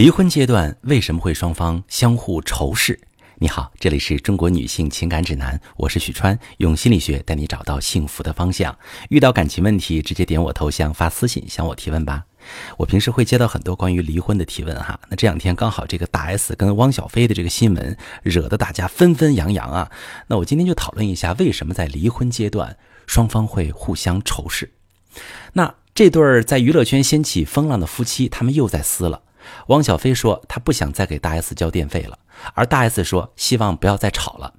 离婚阶段为什么会双方相互仇视？你好，这里是中国女性情感指南，我是许川，用心理学带你找到幸福的方向。遇到感情问题，直接点我头像发私信向我提问吧。我平时会接到很多关于离婚的提问哈，那这两天刚好这个大 S 跟汪小菲的这个新闻，惹得大家纷纷扬扬啊。那我今天就讨论一下，为什么在离婚阶段双方会互相仇视？那这对儿在娱乐圈掀起风浪的夫妻，他们又在撕了。汪小菲说他不想再给大 S 交电费了，而大 S 说希望不要再吵了。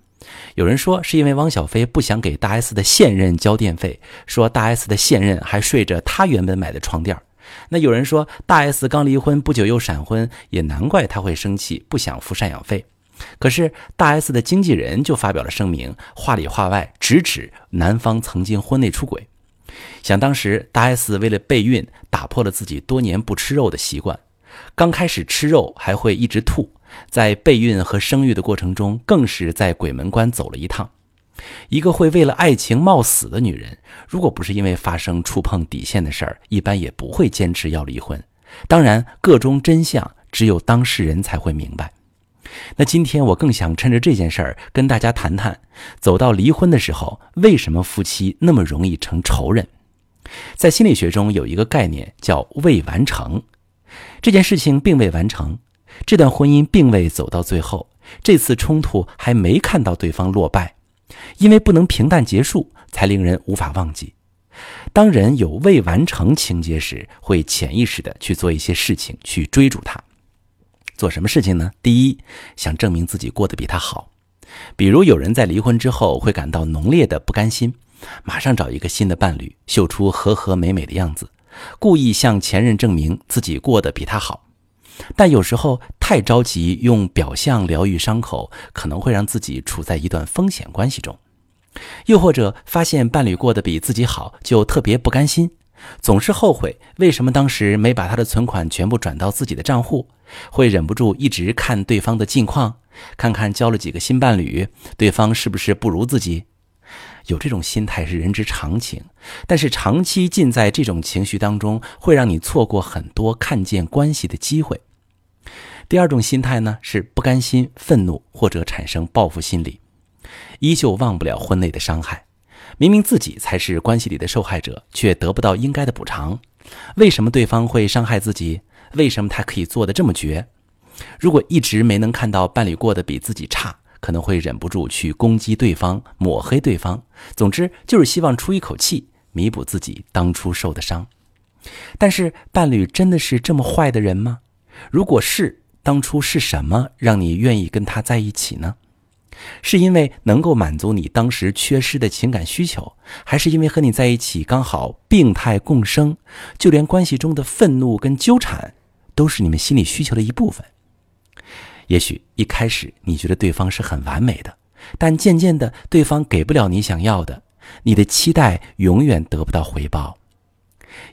有人说是因为汪小菲不想给大 S 的现任交电费，说大 S 的现任还睡着他原本买的床垫那有人说大 S 刚离婚不久又闪婚，也难怪他会生气，不想付赡养费。可是大 S 的经纪人就发表了声明，话里话外直指男方曾经婚内出轨。想当时大 S 为了备孕，打破了自己多年不吃肉的习惯。刚开始吃肉还会一直吐，在备孕和生育的过程中，更是在鬼门关走了一趟。一个会为了爱情冒死的女人，如果不是因为发生触碰底线的事儿，一般也不会坚持要离婚。当然，个中真相只有当事人才会明白。那今天我更想趁着这件事儿跟大家谈谈，走到离婚的时候，为什么夫妻那么容易成仇人？在心理学中有一个概念叫未完成。这件事情并未完成，这段婚姻并未走到最后，这次冲突还没看到对方落败，因为不能平淡结束，才令人无法忘记。当人有未完成情节时，会潜意识的去做一些事情，去追逐他。做什么事情呢？第一，想证明自己过得比他好，比如有人在离婚之后会感到浓烈的不甘心，马上找一个新的伴侣，秀出和和美美的样子。故意向前任证明自己过得比他好，但有时候太着急用表象疗愈伤口，可能会让自己处在一段风险关系中。又或者发现伴侣过得比自己好，就特别不甘心，总是后悔为什么当时没把他的存款全部转到自己的账户，会忍不住一直看对方的近况，看看交了几个新伴侣，对方是不是不如自己。有这种心态是人之常情，但是长期浸在这种情绪当中，会让你错过很多看见关系的机会。第二种心态呢，是不甘心、愤怒或者产生报复心理，依旧忘不了婚内的伤害。明明自己才是关系里的受害者，却得不到应该的补偿。为什么对方会伤害自己？为什么他可以做得这么绝？如果一直没能看到伴侣过得比自己差。可能会忍不住去攻击对方、抹黑对方，总之就是希望出一口气，弥补自己当初受的伤。但是，伴侣真的是这么坏的人吗？如果是，当初是什么让你愿意跟他在一起呢？是因为能够满足你当时缺失的情感需求，还是因为和你在一起刚好病态共生？就连关系中的愤怒跟纠缠，都是你们心理需求的一部分。也许一开始你觉得对方是很完美的，但渐渐的，对方给不了你想要的，你的期待永远得不到回报。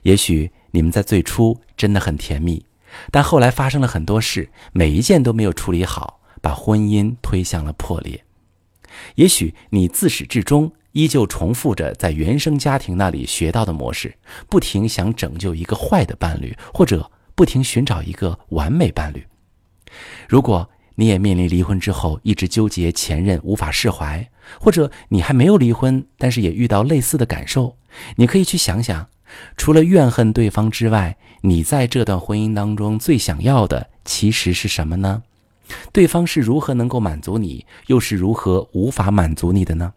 也许你们在最初真的很甜蜜，但后来发生了很多事，每一件都没有处理好，把婚姻推向了破裂。也许你自始至终依旧重复着在原生家庭那里学到的模式，不停想拯救一个坏的伴侣，或者不停寻找一个完美伴侣。如果你也面临离婚之后一直纠结前任无法释怀，或者你还没有离婚，但是也遇到类似的感受，你可以去想想，除了怨恨对方之外，你在这段婚姻当中最想要的其实是什么呢？对方是如何能够满足你，又是如何无法满足你的呢？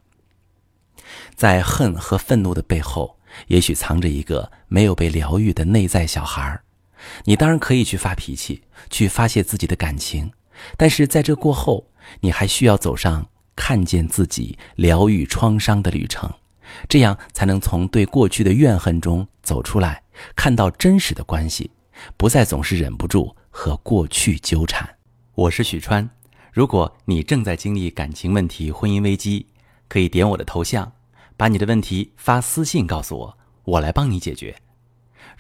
在恨和愤怒的背后，也许藏着一个没有被疗愈的内在小孩儿。你当然可以去发脾气，去发泄自己的感情，但是在这过后，你还需要走上看见自己、疗愈创伤的旅程，这样才能从对过去的怨恨中走出来，看到真实的关系，不再总是忍不住和过去纠缠。我是许川，如果你正在经历感情问题、婚姻危机，可以点我的头像，把你的问题发私信告诉我，我来帮你解决。